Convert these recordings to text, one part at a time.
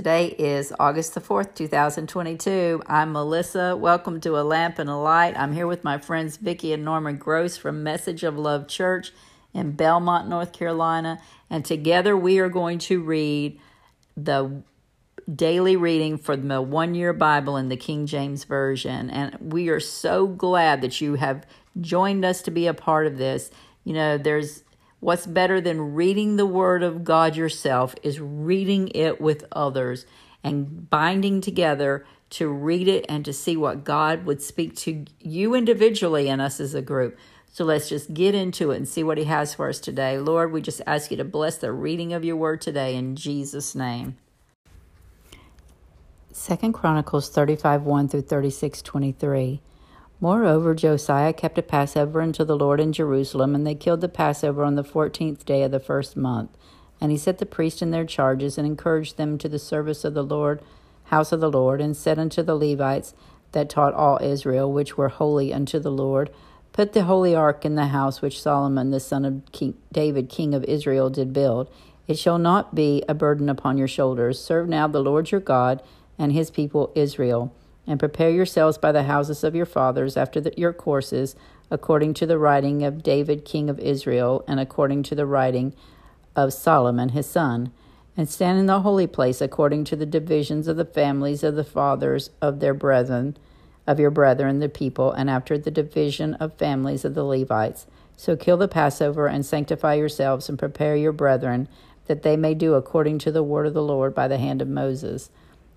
Today is August the 4th, 2022. I'm Melissa. Welcome to A Lamp and a Light. I'm here with my friends Vicki and Norman Gross from Message of Love Church in Belmont, North Carolina. And together we are going to read the daily reading for the one year Bible in the King James Version. And we are so glad that you have joined us to be a part of this. You know, there's What's better than reading the Word of God yourself is reading it with others and binding together to read it and to see what God would speak to you individually and us as a group. So let's just get into it and see what He has for us today. Lord, we just ask you to bless the reading of your Word today in Jesus' name. Second Chronicles 35 1 through 36 23. Moreover, Josiah kept a Passover unto the Lord in Jerusalem, and they killed the Passover on the fourteenth day of the first month. And he set the priests in their charges, and encouraged them to the service of the Lord, house of the Lord, and said unto the Levites that taught all Israel, which were holy unto the Lord, Put the holy ark in the house which Solomon the son of king David, king of Israel, did build. It shall not be a burden upon your shoulders. Serve now the Lord your God and his people Israel and prepare yourselves by the houses of your fathers after the, your courses, according to the writing of David king of Israel, and according to the writing of Solomon his son. And stand in the holy place according to the divisions of the families of the fathers of their brethren, of your brethren the people, and after the division of families of the Levites. So kill the Passover and sanctify yourselves and prepare your brethren, that they may do according to the word of the Lord by the hand of Moses.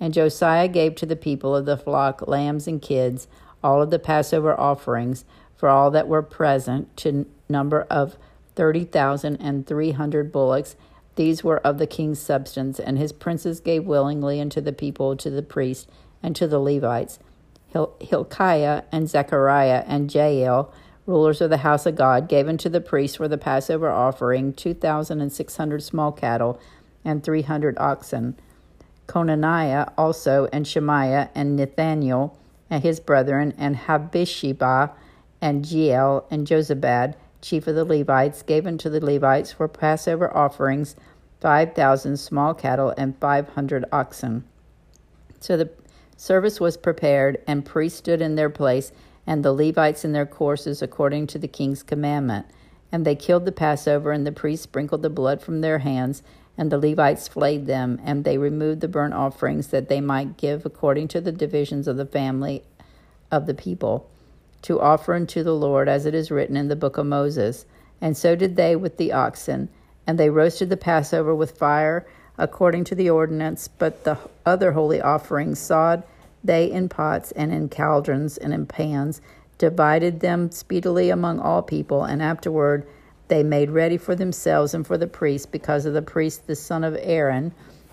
And Josiah gave to the people of the flock lambs and kids, all of the Passover offerings, for all that were present, to number of thirty thousand and three hundred bullocks. These were of the king's substance, and his princes gave willingly unto the people, to the priests, and to the Levites. Hil- Hilkiah and Zechariah and Jael, rulers of the house of God, gave unto the priests for the Passover offering two thousand and six hundred small cattle and three hundred oxen. Conaniah also, and Shemaiah, and Nethaneel, and his brethren, and Habishibah, and Jeiel, and Jozabad, chief of the Levites, gave unto the Levites for Passover offerings five thousand small cattle and five hundred oxen. So the service was prepared, and priests stood in their place, and the Levites in their courses according to the king's commandment. And they killed the Passover, and the priests sprinkled the blood from their hands, and the Levites flayed them, and they removed the burnt offerings that they might give according to the divisions of the family of the people, to offer unto the Lord as it is written in the book of Moses. And so did they with the oxen. And they roasted the Passover with fire according to the ordinance, but the other holy offerings sawed they in pots and in cauldrons and in pans, divided them speedily among all people, and afterward they made ready for themselves and for the priest, because of the priest the son of Aaron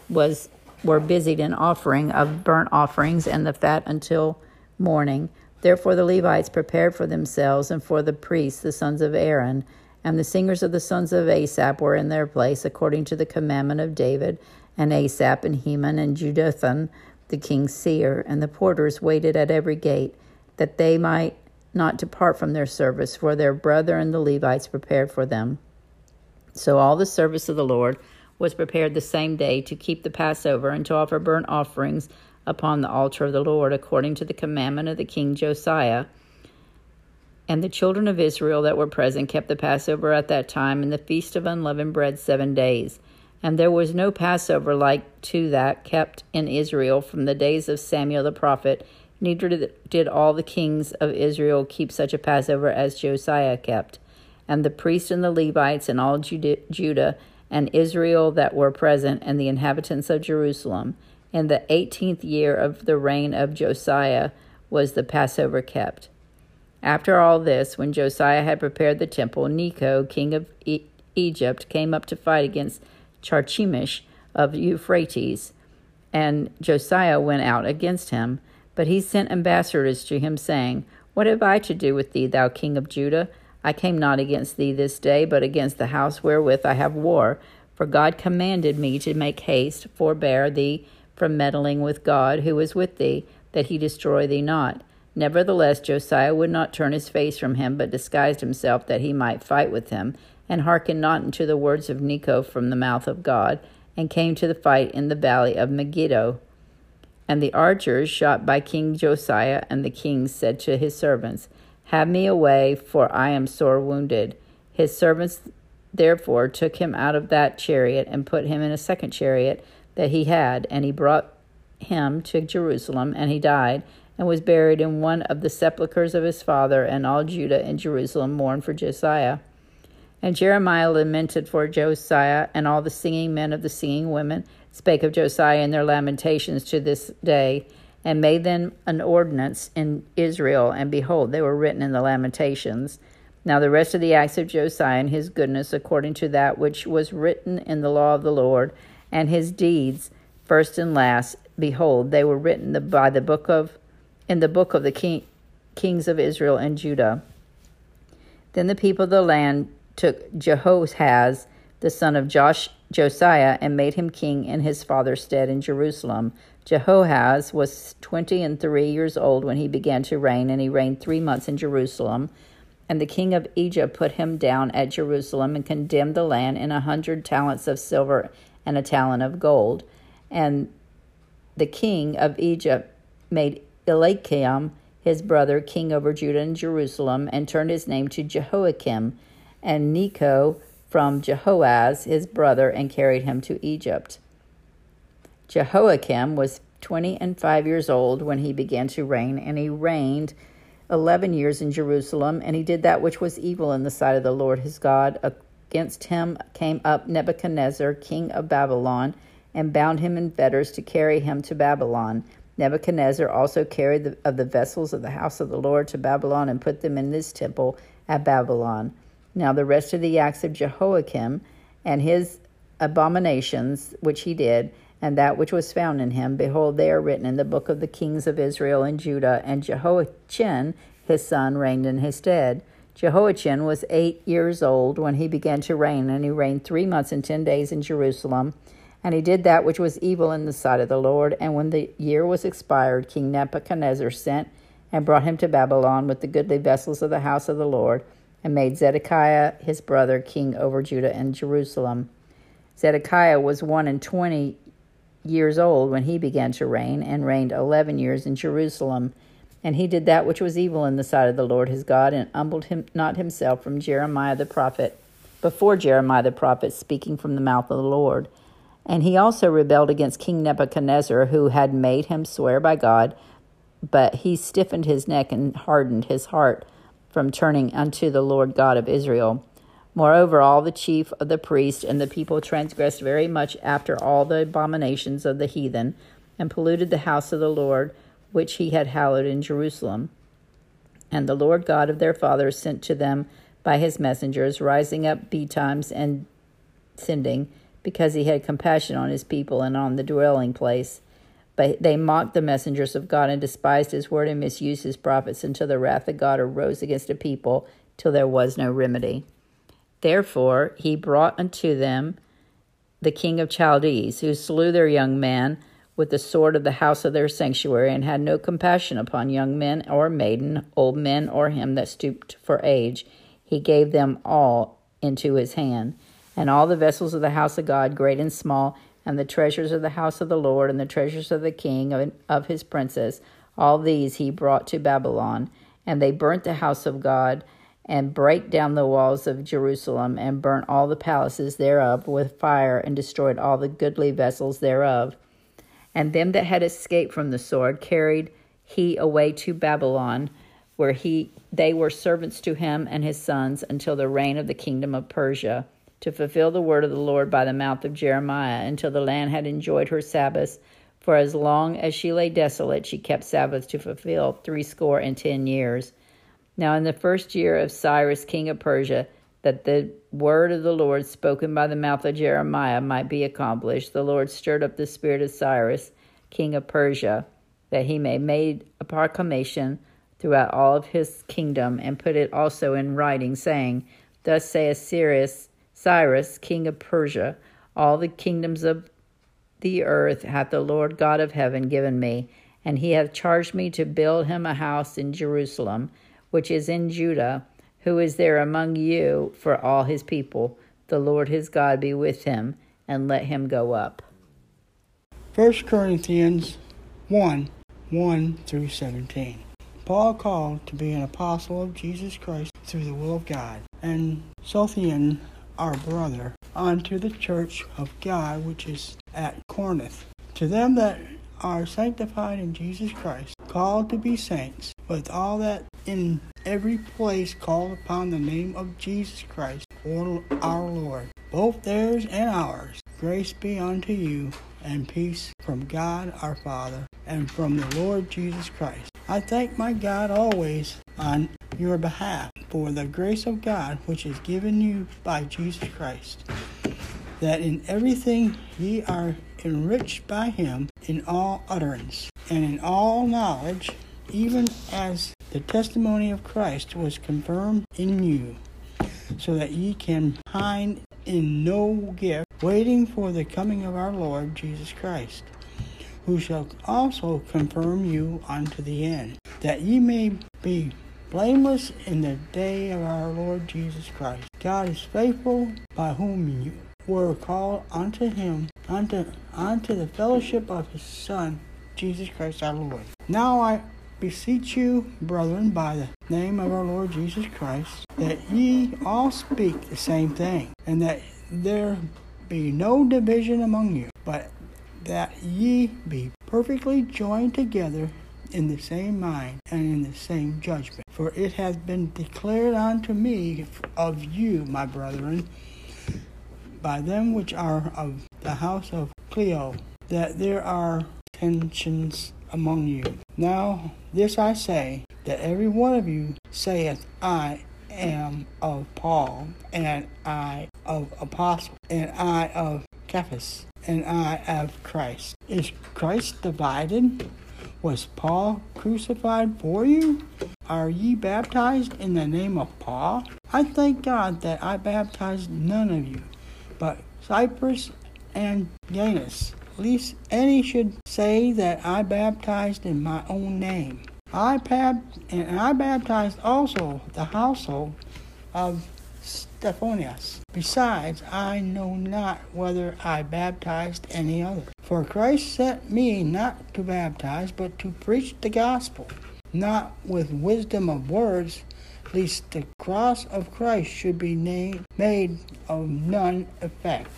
was were busied in offering of burnt offerings and the fat until morning. Therefore the Levites prepared for themselves and for the priests the sons of Aaron, and the singers of the sons of Asaph were in their place according to the commandment of David, and Asaph and Heman and Jeduthun the king's seer, and the porters waited at every gate, that they might not depart from their service, for their brethren the Levites prepared for them. So all the service of the Lord was prepared the same day to keep the Passover and to offer burnt offerings upon the altar of the Lord, according to the commandment of the king Josiah. And the children of Israel that were present kept the Passover at that time and the feast of unleavened bread seven days. And there was no Passover like to that kept in Israel from the days of Samuel the prophet Neither did all the kings of Israel keep such a Passover as Josiah kept. And the priests and the Levites and all Judah and Israel that were present, and the inhabitants of Jerusalem, in the eighteenth year of the reign of Josiah was the Passover kept. After all this, when Josiah had prepared the temple, Necho, king of e- Egypt, came up to fight against Charchemish of Euphrates, and Josiah went out against him. But he sent ambassadors to him, saying, What have I to do with thee, thou king of Judah? I came not against thee this day, but against the house wherewith I have war. For God commanded me to make haste, forbear thee from meddling with God, who is with thee, that he destroy thee not. Nevertheless, Josiah would not turn his face from him, but disguised himself that he might fight with him, and hearkened not unto the words of Necho from the mouth of God. and came to the fight in the valley of Megiddo. And the archers shot by King Josiah, and the king said to his servants, Have me away, for I am sore wounded. His servants therefore took him out of that chariot and put him in a second chariot that he had, and he brought him to Jerusalem, and he died, and was buried in one of the sepulchres of his father, and all Judah and Jerusalem mourned for Josiah. And Jeremiah lamented for Josiah, and all the singing men of the singing women spake of Josiah in their lamentations to this day, and made them an ordinance in Israel, and behold, they were written in the lamentations. Now the rest of the acts of Josiah and his goodness, according to that which was written in the law of the Lord, and his deeds, first and last, behold, they were written by the book of in the book of the king, kings of Israel and Judah. Then the people of the land took Jehoahaz, the son of Josh, Josiah, and made him king in his father's stead in Jerusalem. Jehoahaz was twenty and three years old when he began to reign, and he reigned three months in Jerusalem. And the king of Egypt put him down at Jerusalem and condemned the land in a hundred talents of silver and a talent of gold. And the king of Egypt made Eliakim, his brother, king over Judah and Jerusalem, and turned his name to Jehoiakim and Necho from Jehoahaz, his brother, and carried him to Egypt. Jehoiakim was twenty and five years old when he began to reign, and he reigned eleven years in Jerusalem, and he did that which was evil in the sight of the Lord his God. Against him came up Nebuchadnezzar, king of Babylon, and bound him in fetters to carry him to Babylon. Nebuchadnezzar also carried the, of the vessels of the house of the Lord to Babylon and put them in his temple at Babylon. Now, the rest of the acts of Jehoiakim and his abominations which he did, and that which was found in him, behold, they are written in the book of the kings of Israel and Judah. And Jehoiachin, his son, reigned in his stead. Jehoiachin was eight years old when he began to reign, and he reigned three months and ten days in Jerusalem. And he did that which was evil in the sight of the Lord. And when the year was expired, King Nebuchadnezzar sent and brought him to Babylon with the goodly vessels of the house of the Lord and made Zedekiah his brother king over Judah and Jerusalem. Zedekiah was one and twenty years old when he began to reign, and reigned eleven years in Jerusalem. And he did that which was evil in the sight of the Lord his God, and humbled him not himself from Jeremiah the prophet, before Jeremiah the prophet, speaking from the mouth of the Lord. And he also rebelled against King Nebuchadnezzar, who had made him swear by God, but he stiffened his neck and hardened his heart from turning unto the Lord God of Israel. Moreover, all the chief of the priests and the people transgressed very much after all the abominations of the heathen, and polluted the house of the Lord, which he had hallowed in Jerusalem. And the Lord God of their fathers sent to them by his messengers, rising up betimes and sending, because he had compassion on his people and on the dwelling place. But they mocked the messengers of God and despised his word and misused his prophets until the wrath of God arose against a people till there was no remedy. Therefore he brought unto them the king of Chaldees, who slew their young men with the sword of the house of their sanctuary, and had no compassion upon young men or maiden, old men or him that stooped for age. He gave them all into his hand. And all the vessels of the house of God, great and small, and the treasures of the house of the Lord, and the treasures of the king of, of his princes. All these he brought to Babylon. And they burnt the house of God, and brake down the walls of Jerusalem, and burnt all the palaces thereof with fire, and destroyed all the goodly vessels thereof. And them that had escaped from the sword carried he away to Babylon, where he they were servants to him and his sons until the reign of the kingdom of Persia to fulfill the word of the Lord by the mouth of Jeremiah, until the land had enjoyed her Sabbaths. For as long as she lay desolate, she kept Sabbaths to fulfill threescore and ten years. Now, in the first year of Cyrus, king of Persia, that the word of the Lord spoken by the mouth of Jeremiah might be accomplished, the Lord stirred up the spirit of Cyrus, king of Persia, that he may make a proclamation throughout all of his kingdom, and put it also in writing, saying, Thus saith Cyrus, Cyrus, king of Persia, all the kingdoms of the earth hath the Lord God of heaven given me, and he hath charged me to build him a house in Jerusalem, which is in Judah, who is there among you for all his people. The Lord his God be with him, and let him go up. 1 Corinthians 1 1 through 17. Paul called to be an apostle of Jesus Christ through the will of God, and Sosthenes, our brother, unto the church of God which is at Corinth. To them that are sanctified in Jesus Christ, called to be saints, with all that in every place call upon the name of Jesus Christ, our Lord, both theirs and ours. Grace be unto you, and peace from God our Father, and from the Lord Jesus Christ. I thank my God always on your behalf for the grace of God which is given you by Jesus Christ, that in everything ye are enriched by him in all utterance and in all knowledge, even as the testimony of Christ was confirmed in you, so that ye can pine in no gift, waiting for the coming of our Lord Jesus Christ, who shall also confirm you unto the end, that ye may be blameless in the day of our Lord Jesus Christ. God is faithful, by whom you were called unto him, unto, unto the fellowship of his Son, Jesus Christ our Lord. Now I beseech you, brethren, by the name of our Lord Jesus Christ, that ye all speak the same thing, and that there be no division among you, but that ye be perfectly joined together in the same mind and in the same judgment. For it hath been declared unto me of you, my brethren, by them which are of the house of Chloe, that there are tensions among you. Now this I say, that every one of you saith, I am of Paul, and I of Apollos, and I of Cephas, and I of Christ. Is Christ divided? Was Paul crucified for you? Are ye baptized in the name of Paul? I thank God that I baptized none of you, but Crispus and Gaius least any should say that I baptized in my own name. I bab- and I baptized also the household of Stephanas. Besides, I know not whether I baptized any other. For Christ sent me not to baptize, but to preach the gospel, not with wisdom of words, lest the cross of Christ should be made of none effect.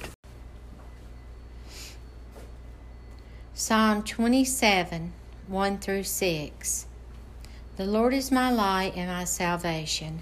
Psalm 27 1 through 6. The Lord is my light and my salvation.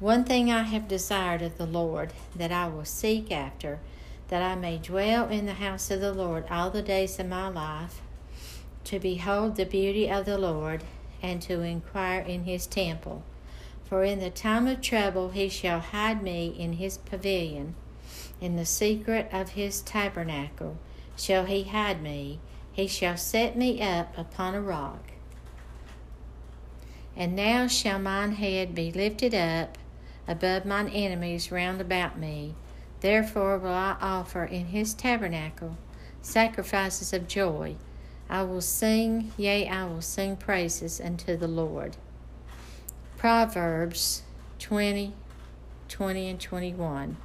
One thing I have desired of the Lord, that I will seek after, that I may dwell in the house of the Lord all the days of my life, to behold the beauty of the Lord, and to inquire in his temple. For in the time of trouble he shall hide me in his pavilion, in the secret of his tabernacle shall he hide me he shall set me up upon a rock. And now shall mine head be lifted up above mine enemies round about me. Therefore will I offer in his tabernacle sacrifices of joy. I will sing, yea, I will sing praises unto the Lord. Proverbs 20, 20 and 21.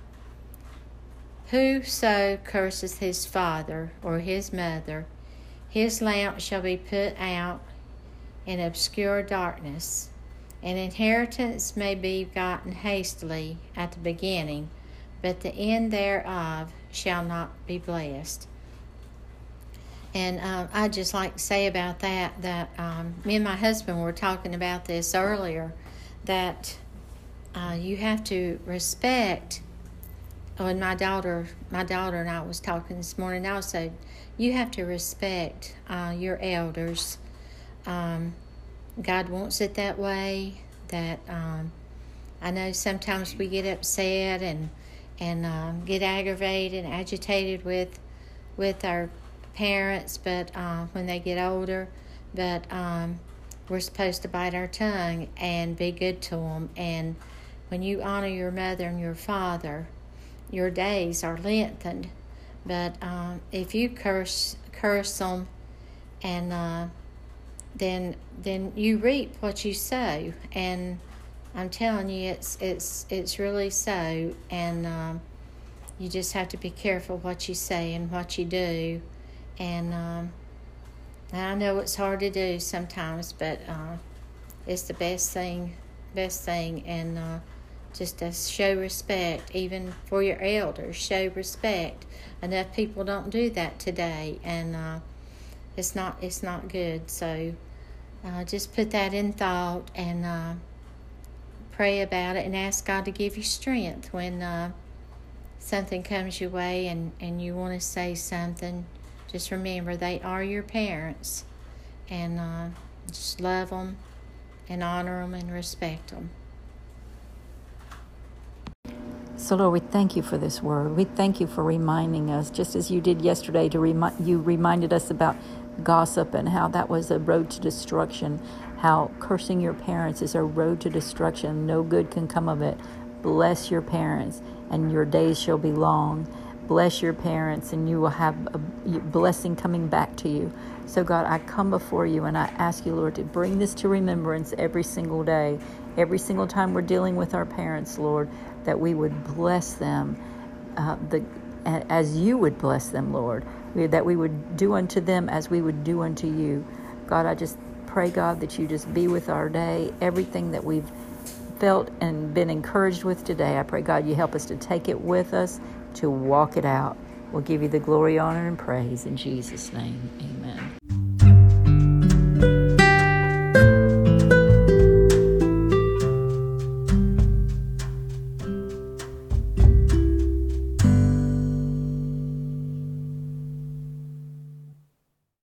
Whoso curses his father or his mother, his lamp shall be put out in obscure darkness. An inheritance may be gotten hastily at the beginning, but the end thereof shall not be blessed. And um, I just like to say about that that um, me and my husband were talking about this earlier that uh, you have to respect. Oh, and my daughter, my daughter and I was talking this morning I also, you have to respect uh, your elders. Um, God wants it that way. That um, I know sometimes we get upset and and um, get aggravated and agitated with with our parents, but uh, when they get older, but um, we're supposed to bite our tongue and be good to them. And when you honor your mother and your father, your days are lengthened. But um, if you curse curse them, and uh, then then you reap what you sow. And I'm telling you, it's it's it's really so. And um, you just have to be careful what you say and what you do. And, um, I know it's hard to do sometimes, but uh, it's the best thing, best thing. And uh, just to show respect, even for your elders, show respect. Enough people don't do that today, and uh, it's not it's not good. So uh, just put that in thought and uh, pray about it, and ask God to give you strength when uh, something comes your way and and you want to say something. Just remember they are your parents, and uh, just love them and honor them and respect them. So, Lord, we thank you for this word. We thank you for reminding us, just as you did yesterday, to remind you reminded us about gossip and how that was a road to destruction. How cursing your parents is a road to destruction. No good can come of it. Bless your parents, and your days shall be long. Bless your parents, and you will have a blessing coming back to you. So, God, I come before you and I ask you, Lord, to bring this to remembrance every single day, every single time we're dealing with our parents, Lord that we would bless them uh, the, as you would bless them, Lord. That we would do unto them as we would do unto you. God, I just pray, God, that you just be with our day. Everything that we've felt and been encouraged with today, I pray, God, you help us to take it with us, to walk it out. We'll give you the glory, honor, and praise in Jesus' name. Amen.